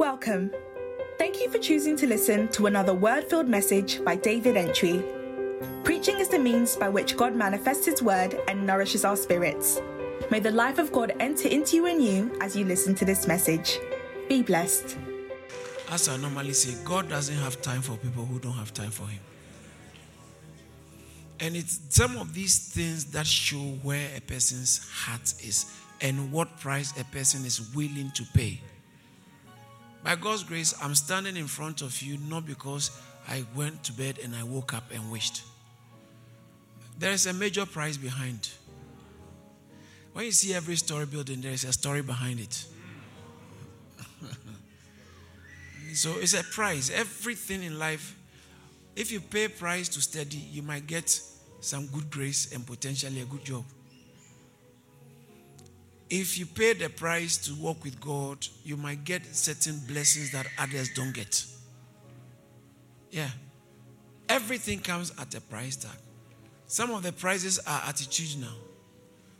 Welcome. Thank you for choosing to listen to another word filled message by David Entry. Preaching is the means by which God manifests His word and nourishes our spirits. May the life of God enter into you and you as you listen to this message. Be blessed. As I normally say, God doesn't have time for people who don't have time for Him. And it's some of these things that show where a person's heart is and what price a person is willing to pay. By God's grace, I'm standing in front of you not because I went to bed and I woke up and wished. There is a major price behind. When you see every story building, there is a story behind it. so it's a price. Everything in life, if you pay price to study, you might get some good grace and potentially a good job. If you pay the price to walk with God, you might get certain blessings that others don't get. Yeah. Everything comes at a price tag. Some of the prices are attitudinal.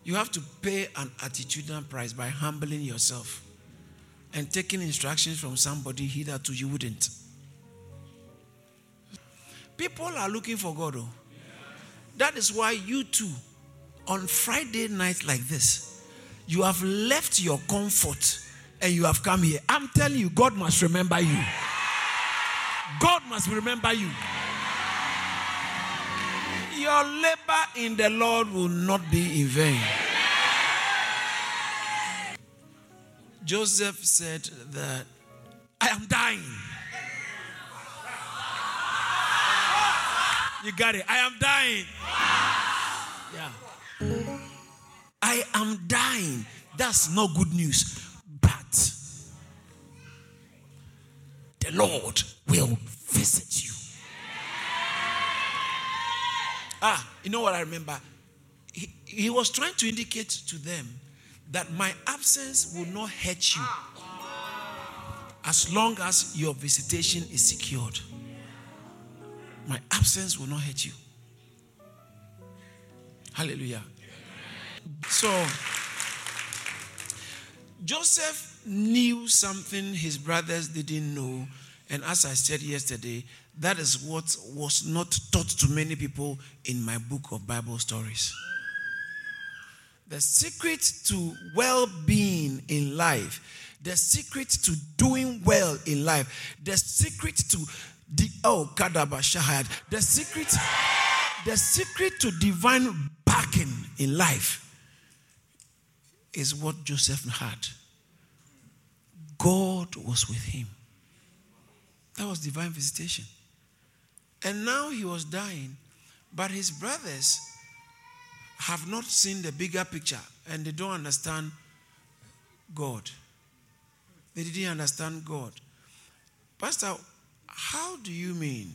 You have to pay an attitudinal price by humbling yourself and taking instructions from somebody hitherto you wouldn't. People are looking for God. Oh. That is why you too, on Friday night like this, you have left your comfort and you have come here. I'm telling you, God must remember you. God must remember you. Your labor in the Lord will not be in vain. Joseph said that I am dying. You got it. I am dying. Yeah. I am dying. That's no good news. But the Lord will visit you. Ah, you know what I remember? He, he was trying to indicate to them that my absence will not hurt you as long as your visitation is secured. My absence will not hurt you. Hallelujah. So, Joseph knew something his brothers didn't know. And as I said yesterday, that is what was not taught to many people in my book of Bible stories. The secret to well being in life, the secret to doing well in life, the secret to the oh Kadaba Shahad, the secret, the secret to divine backing in life is what Joseph had. God was with him. That was divine visitation. And now he was dying, but his brothers have not seen the bigger picture and they don't understand God. They didn't understand God. Pastor, how do you mean?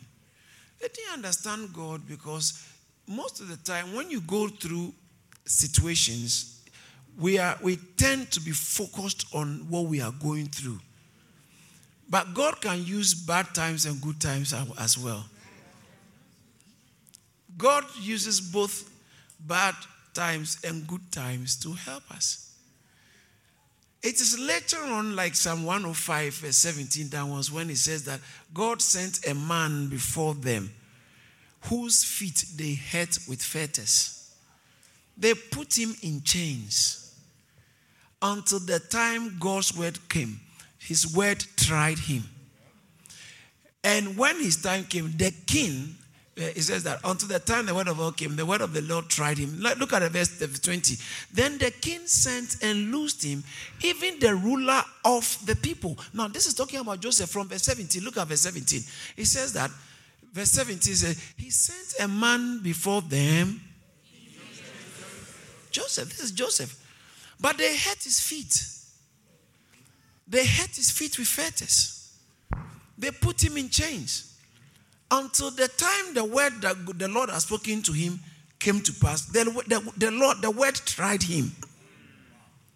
They didn't understand God because most of the time when you go through situations, we are we tend to be focused on what we are going through. But God can use bad times and good times as well. God uses both bad times and good times to help us. It is later on, like Psalm 105, verse 17 downwards, when it says that God sent a man before them whose feet they hurt with fetters. They put him in chains until the time God's word came. His word tried him. And when his time came, the king eh, it says that until the time the word of God came, the word of the Lord tried him. Look at the verse 20. Then the king sent and loosed him, even the ruler of the people. Now, this is talking about Joseph from verse 17. Look at verse 17. It says that, verse 17 says, He sent a man before them. Joseph, this is Joseph. But they hurt his feet. They hurt his feet with fetters. They put him in chains until the time the word that the Lord has spoken to him came to pass. The, the, the Lord, the word tried him.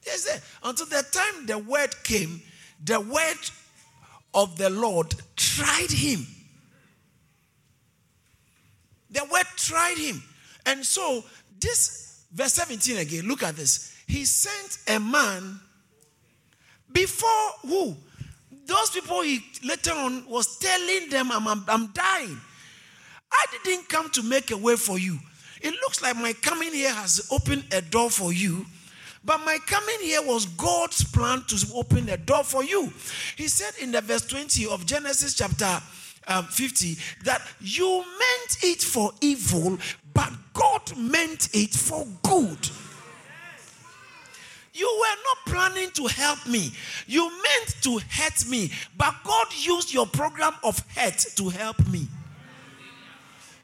Yes, until the time the word came, the word of the Lord tried him. The word tried him. And so, this verse 17 again, look at this. He sent a man before who? those people he later on was telling them, I'm, I'm, I'm dying. I didn't come to make a way for you. It looks like my coming here has opened a door for you. But my coming here was God's plan to open a door for you. He said in the verse 20 of Genesis chapter um, 50 that you meant it for evil, but God meant it for good. You were not planning to help me. You meant to hurt me, but God used your program of hurt to help me.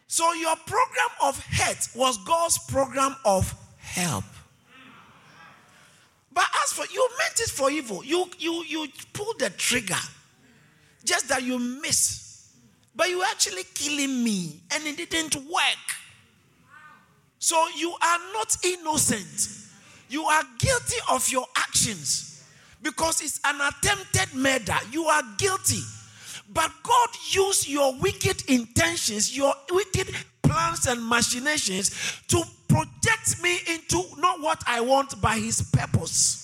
So your program of hurt was God's program of help. But as for you meant it for evil. You you you pulled the trigger. Just that you miss. But you actually killing me and it didn't work. So you are not innocent. You are guilty of your actions because it's an attempted murder. You are guilty. But God used your wicked intentions, your wicked plans and machinations to project me into not what I want by his purpose.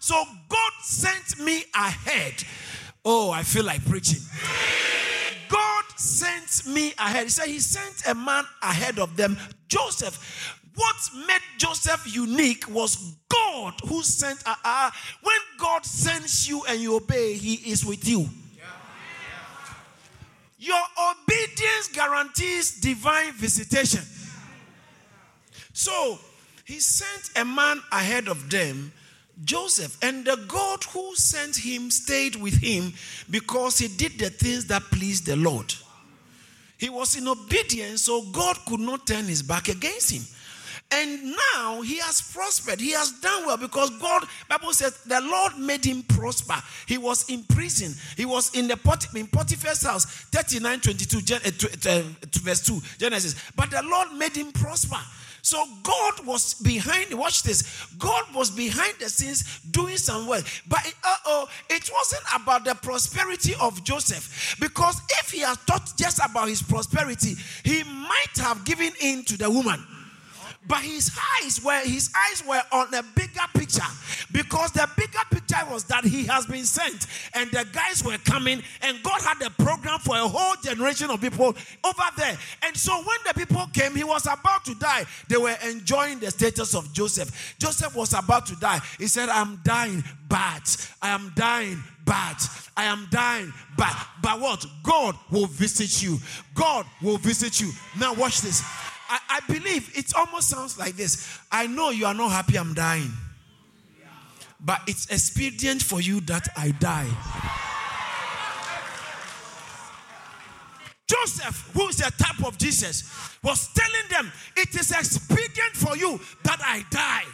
So God sent me ahead. Oh, I feel like preaching. God sent me ahead. He said he sent a man ahead of them, Joseph. What made Joseph unique was God who sent. Uh, uh, when God sends you and you obey, He is with you. Your obedience guarantees divine visitation. So he sent a man ahead of them, Joseph, and the God who sent him stayed with him because he did the things that pleased the Lord. He was in obedience, so God could not turn his back against him. And now he has prospered. He has done well because God, Bible says, the Lord made him prosper. He was in prison. He was in the Pot- in Potiphar's house, 39, 22, Gen- uh, uh, verse 2, Genesis. But the Lord made him prosper. So God was behind, watch this. God was behind the scenes doing some work. But uh-oh, it wasn't about the prosperity of Joseph. Because if he had thought just about his prosperity, he might have given in to the woman. But his eyes were his eyes were on a bigger picture because the bigger picture was that he has been sent and the guys were coming and God had a program for a whole generation of people over there. And so when the people came, he was about to die. They were enjoying the status of Joseph. Joseph was about to die. He said, "I'm dying, but I am dying, but I am dying, but but what? God will visit you. God will visit you. Now watch this. I, I believe it almost sounds like this. I know you are not happy I'm dying. But it's expedient for you that I die. Joseph, who is a type of Jesus, was telling them, It is expedient for you that I die.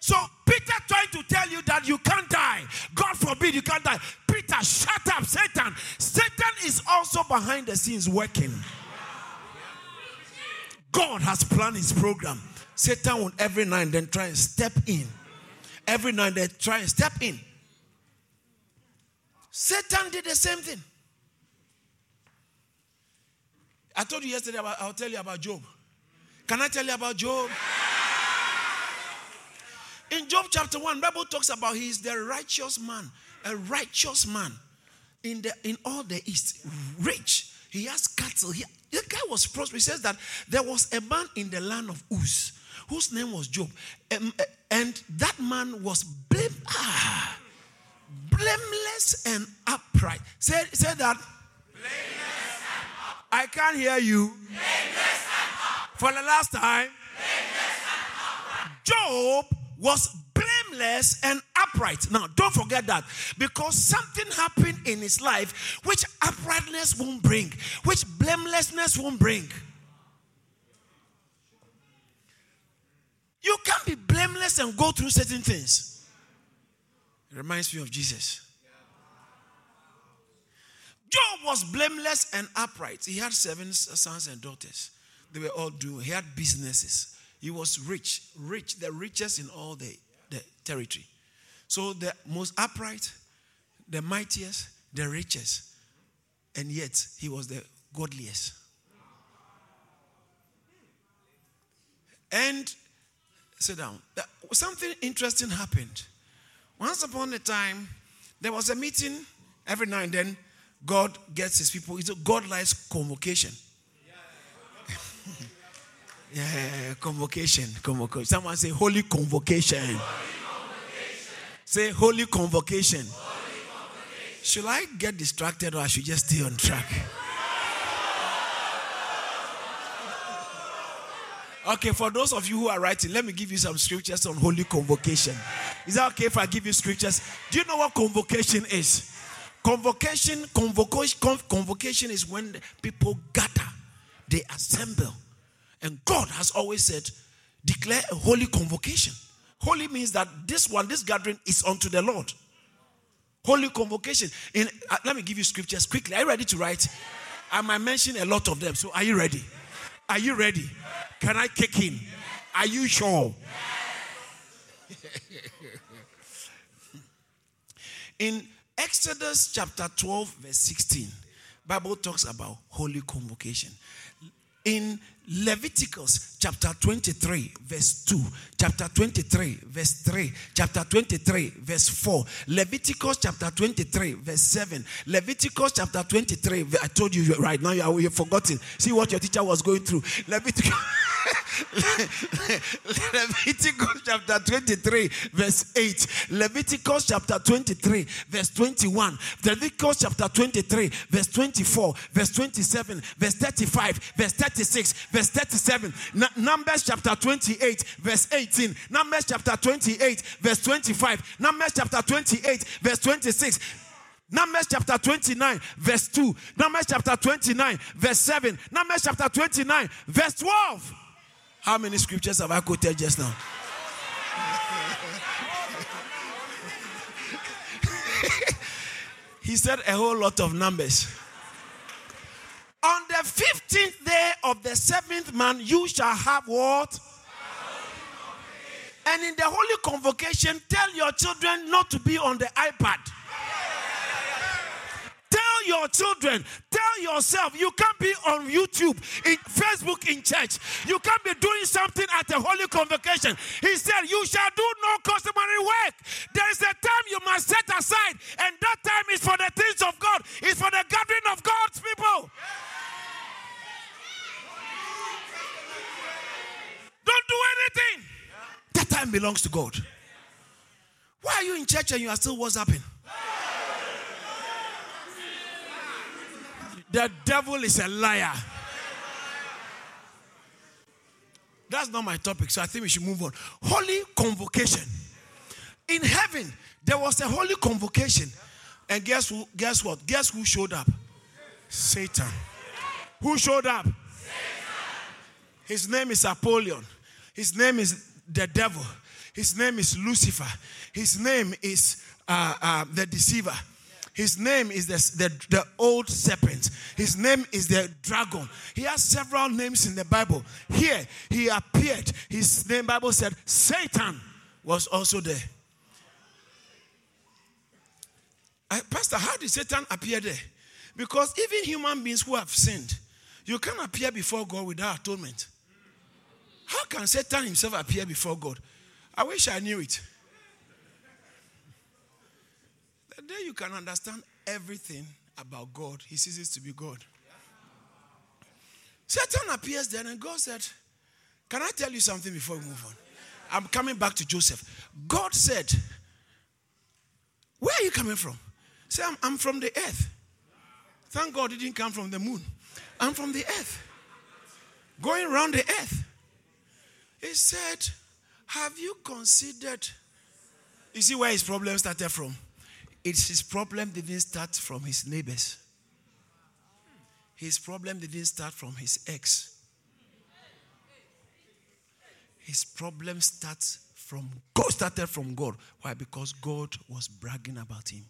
So Peter trying to tell you that you can't die. God forbid you can't die. Peter, shut up, Satan. Satan is also behind the scenes working. God has planned his program. Satan will every night then try and step in. Every night they try and step in. Satan did the same thing. I told you yesterday about, I'll tell you about Job. Can I tell you about Job? In Job chapter 1, Bible talks about he is the righteous man, a righteous man in the in all the east, rich. He has cattle. He, the guy was prosperous. He says that there was a man in the land of Uz whose name was Job. Um, uh, and that man was blame, ah, blameless and upright. Say, say that. I can't hear you. For the last time, Job was blameless and upright. Now, don't forget that because something happened in his life which uprightness won't bring, which blamelessness won't bring. You can't be blameless and go through certain things. It reminds me of Jesus. Job was blameless and upright. He had seven sons and daughters. They were all doing, he had businesses. He was rich, rich, the richest in all the, territory. So the most upright, the mightiest, the richest. And yet he was the godliest. And sit down. Uh, something interesting happened. Once upon a time, there was a meeting every now and then. God gets his people. It's a God likes convocation. yeah, convocation, convocation. Someone say holy convocation. Holy convocation. Say holy convocation. holy convocation. Should I get distracted or I should just stay on track? Okay, for those of you who are writing, let me give you some scriptures on holy convocation. Is that okay if I give you scriptures? Do you know what convocation is? Convocation, convocation, convocation is when people gather, they assemble. And God has always said, declare a holy convocation. Holy means that this one, this gathering is unto the Lord. Holy convocation. In, uh, let me give you scriptures quickly. Are you ready to write? I might mention a lot of them. So are you ready? Are you ready? Can I kick in? Are you sure? in Exodus chapter 12, verse 16, Bible talks about holy convocation. In Leviticus chapter 23, verse 2, chapter 23, verse 3, chapter 23, verse 4, Leviticus chapter 23, verse 7, Leviticus chapter 23, I told you right now, you have forgotten. See what your teacher was going through. Leviticus. Leviticus chapter 23, verse 8. Leviticus chapter 23, verse 21. Leviticus chapter 23, verse 24, verse 27, verse 35, verse 36, verse 37. N- Numbers chapter 28, verse 18. Numbers chapter 28, verse 25. Numbers chapter 28, verse 26. Numbers chapter 29, verse 2. Numbers chapter 29, verse 7. Numbers chapter 29, verse 12. How many scriptures have I quoted just now? he said a whole lot of numbers. On the 15th day of the seventh month, you shall have what? And in the holy convocation, tell your children not to be on the iPad your children, tell yourself you can't be on YouTube, in Facebook, in church. You can't be doing something at a holy convocation. He said, You shall do no customary work. There is a time you must set aside, and that time is for the things of God, it's for the gathering of God's people. Don't do anything. That time belongs to God. Why are you in church and you are still WhatsApping? The devil is a liar. That's not my topic, so I think we should move on. Holy convocation. In heaven, there was a holy convocation. And guess who? Guess what? Guess who showed up? Satan. Who showed up? His name is Apollyon. His name is the devil. His name is Lucifer. His name is uh, uh, the deceiver. His name is the, the, the old serpent. His name is the dragon. He has several names in the Bible. Here, he appeared. His name, Bible said, Satan was also there. Uh, Pastor, how did Satan appear there? Because even human beings who have sinned, you can't appear before God without atonement. How can Satan himself appear before God? I wish I knew it. The day you can understand everything about God, he ceases to be God. Satan appears there, and God said, Can I tell you something before we move on? I'm coming back to Joseph. God said, Where are you coming from? Say, I'm, I'm from the earth. Thank God he didn't come from the moon. I'm from the earth. Going around the earth. He said, Have you considered? You see where his problem started from? It's his problem didn't start from his neighbors. His problem didn't start from his ex. His problem starts from God started from God. Why? Because God was bragging about him.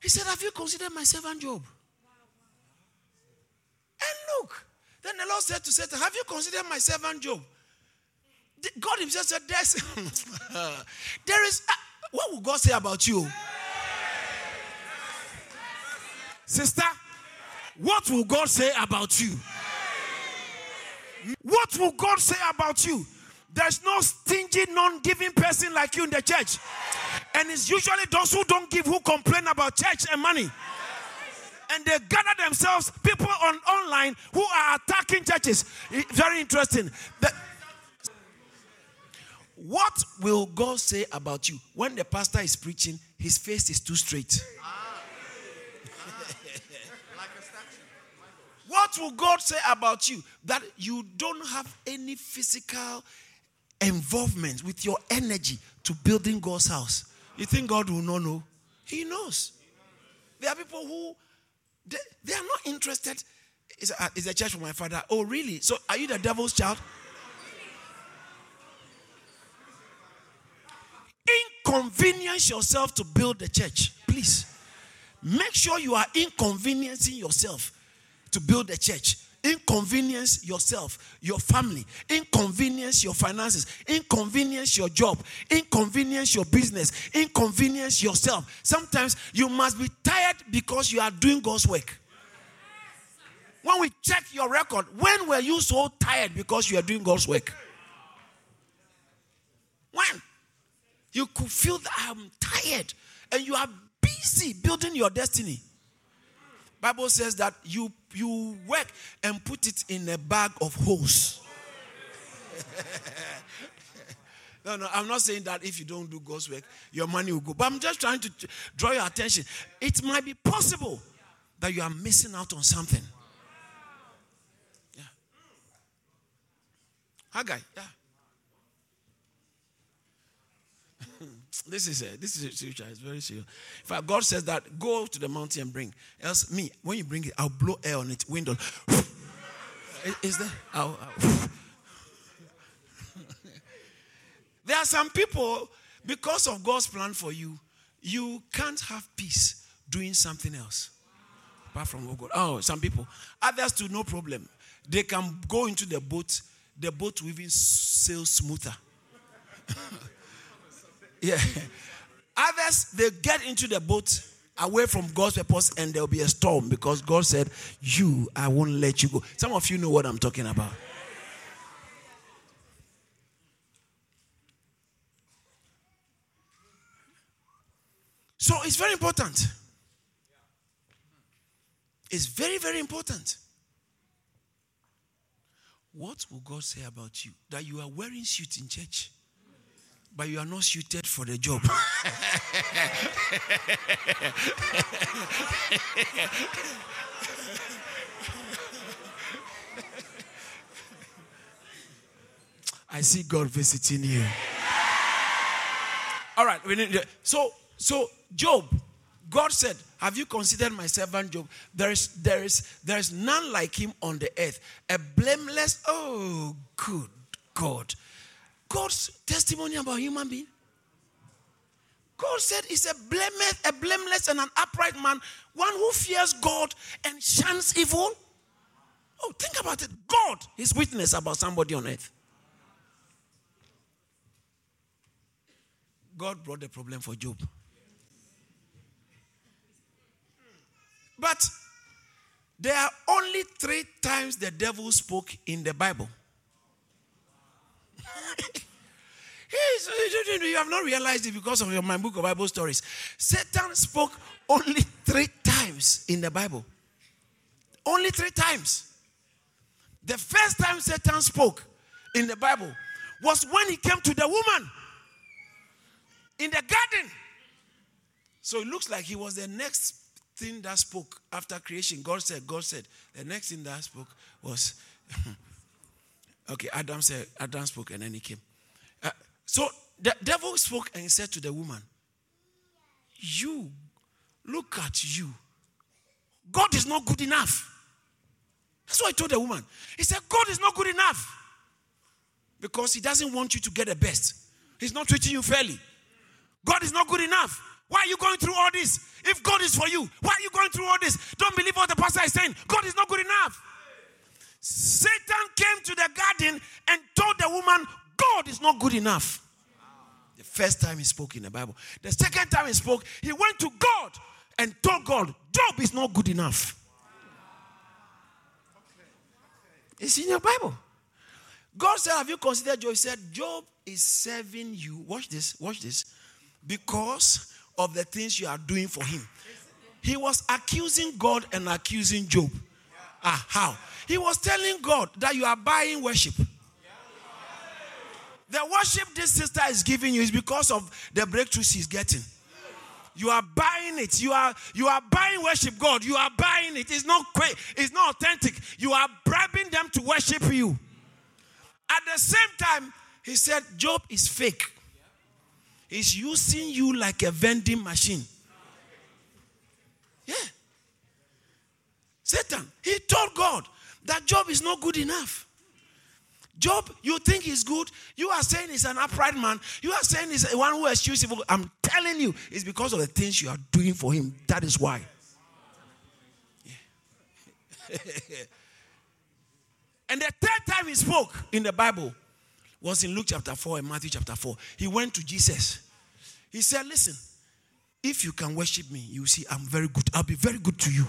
He said, Have you considered my servant Job? And look, then the Lord said to Satan, Have you considered my servant Job? God Himself said, There's, there is, uh, what will God say about you? Sister, what will God say about you? What will God say about you? There's no stingy, non giving person like you in the church. And it's usually those who don't give who complain about church and money. And they gather themselves, people on online who are attacking churches. Very interesting. The, what will God say about you when the pastor is preaching? His face is too straight. Ah. what will God say about you? That you don't have any physical involvement with your energy to building God's house. You think God will not know? He knows. There are people who they, they are not interested. Is a, is a church for my father? Oh, really? So are you the devil's child? Inconvenience yourself to build the church, please. Make sure you are inconveniencing yourself to build the church inconvenience yourself, your family, inconvenience your finances, inconvenience your job, inconvenience your business, inconvenience yourself. Sometimes you must be tired because you are doing God's work. When we check your record, when were you so tired because you are doing God's work? When? You could feel that I'm tired and you are busy building your destiny. Bible says that you you work and put it in a bag of holes. no, no, I'm not saying that if you don't do God's work, your money will go. But I'm just trying to draw your attention. It might be possible that you are missing out on something. Yeah. Haggai, yeah. This is a, this is a serious. It's very serious. In fact, God says that go to the mountain and bring. Else, me when you bring it, I'll blow air on it. Window. is there? I'll, I'll there are some people because of God's plan for you, you can't have peace doing something else apart from what God. Oh, some people, others too, no problem. They can go into the boat. The boat will even sail smoother. Yeah. Others, they get into the boat away from God's purpose and there'll be a storm because God said, You, I won't let you go. Some of you know what I'm talking about. So it's very important. It's very, very important. What will God say about you? That you are wearing suit in church but you are not suited for the job. I see God visiting you. All right, we need so so Job, God said, "Have you considered my servant Job? There is there is there is none like him on the earth, a blameless. Oh, good God." God's testimony about human being? God said he's a blameless, a blameless and an upright man, one who fears God and shuns evil. Oh, think about it. God, is witness about somebody on earth. God brought the problem for Job. But there are only three times the devil spoke in the Bible. You have not realized it because of your, my book of Bible stories. Satan spoke only three times in the Bible. Only three times. The first time Satan spoke in the Bible was when he came to the woman in the garden. So it looks like he was the next thing that spoke after creation. God said, God said. The next thing that spoke was, okay, Adam said, Adam spoke and then he came. So the devil spoke and said to the woman, You, look at you. God is not good enough. That's what I told the woman. He said, God is not good enough because He doesn't want you to get the best. He's not treating you fairly. God is not good enough. Why are you going through all this? If God is for you, why are you going through all this? Don't believe what the pastor is saying. God is not good enough. Satan came to the garden and told the woman, God is not good enough. The first time he spoke in the Bible. The second time he spoke, he went to God and told God, Job is not good enough. It's in your Bible. God said, Have you considered Job? He said, Job is serving you. Watch this, watch this. Because of the things you are doing for him. He was accusing God and accusing Job. Ah, how? He was telling God that you are buying worship. The worship this sister is giving you is because of the breakthrough she's getting. You are buying it. You are you are buying worship God. You are buying it. It's not it's not authentic. You are bribing them to worship you. At the same time, he said Job is fake. He's using you like a vending machine. Yeah. Satan, he told God that Job is not good enough. Job, you think he's good. You are saying he's an upright man. You are saying he's one who is useful. I'm telling you, it's because of the things you are doing for him. That is why. Yeah. and the third time he spoke in the Bible was in Luke chapter 4 and Matthew chapter 4. He went to Jesus. He said, Listen, if you can worship me, you see, I'm very good. I'll be very good to you.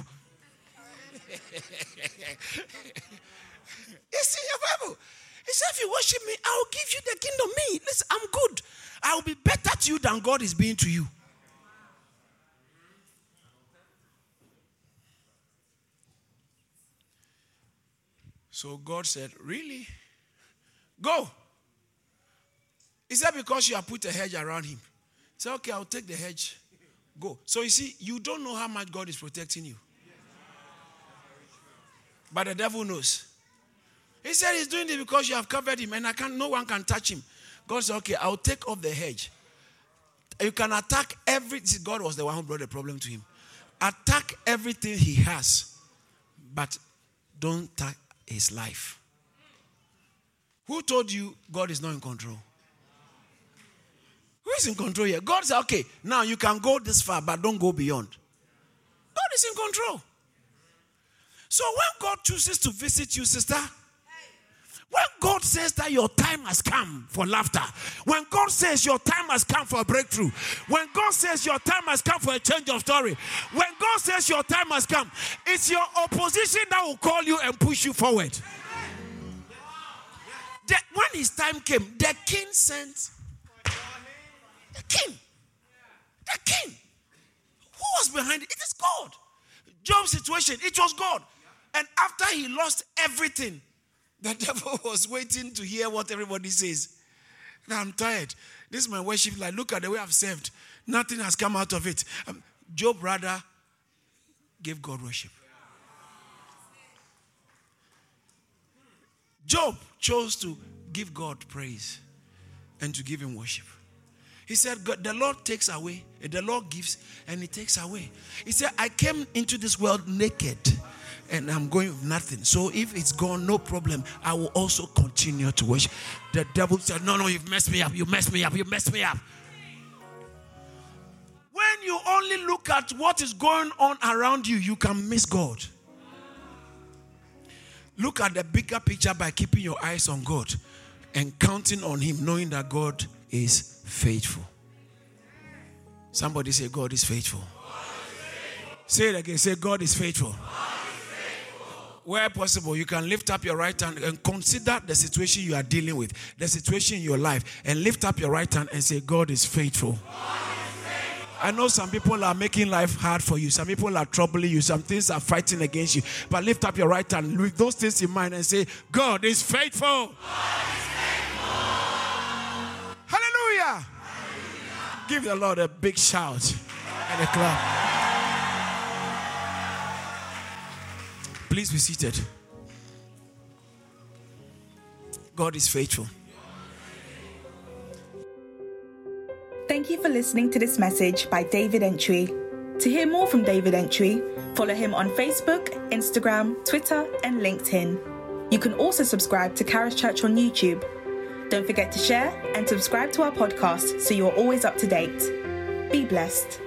it's in your Bible. He said, If you worship me, I will give you the kingdom. Me, listen, I'm good. I will be better to you than God is being to you. So God said, Really? Go. Is that Because you have put a hedge around him. Say, Okay, I'll take the hedge. Go. So you see, you don't know how much God is protecting you. But the devil knows. He said he's doing it because you have covered him and I can't. no one can touch him. God said, Okay, I'll take off the hedge. You can attack every God was the one who brought the problem to him. Attack everything he has, but don't attack his life. Who told you God is not in control? Who is in control here? God said, okay, now you can go this far, but don't go beyond. God is in control. So when God chooses to visit you, sister, when God says that your time has come for laughter, when God says your time has come for a breakthrough, when God says your time has come for a change of story, when God says your time has come, it's your opposition that will call you and push you forward. The, when his time came, the king sent the king. The king. Who was behind it? It is God. Job's situation, it was God. And after he lost everything, the devil was waiting to hear what everybody says. Now I'm tired. This is my worship. Like, look at the way I've served. Nothing has come out of it. Um, Job rather gave God worship. Job chose to give God praise and to give him worship. He said, God, The Lord takes away, the Lord gives, and He takes away. He said, I came into this world naked and I'm going with nothing. So if it's gone, no problem. I will also continue to worship. The devil said, No, no, you've messed me up. You messed me up. You messed me up. When you only look at what is going on around you, you can miss God. Look at the bigger picture by keeping your eyes on God and counting on Him, knowing that God is faithful. Somebody say, God is faithful. God is faithful. Say it again. Say, God is faithful where possible, you can lift up your right hand and consider the situation you are dealing with, the situation in your life, and lift up your right hand and say, God is faithful. I know some people are making life hard for you. Some people are troubling you. Some things are fighting against you. But lift up your right hand with those things in mind and say, God is faithful. God is faithful. Hallelujah. Hallelujah. Give the Lord a big shout and a clap. Please be seated. God is faithful. Thank you for listening to this message by David Entry. To hear more from David Entry, follow him on Facebook, Instagram, Twitter, and LinkedIn. You can also subscribe to Charis Church on YouTube. Don't forget to share and subscribe to our podcast so you're always up to date. Be blessed.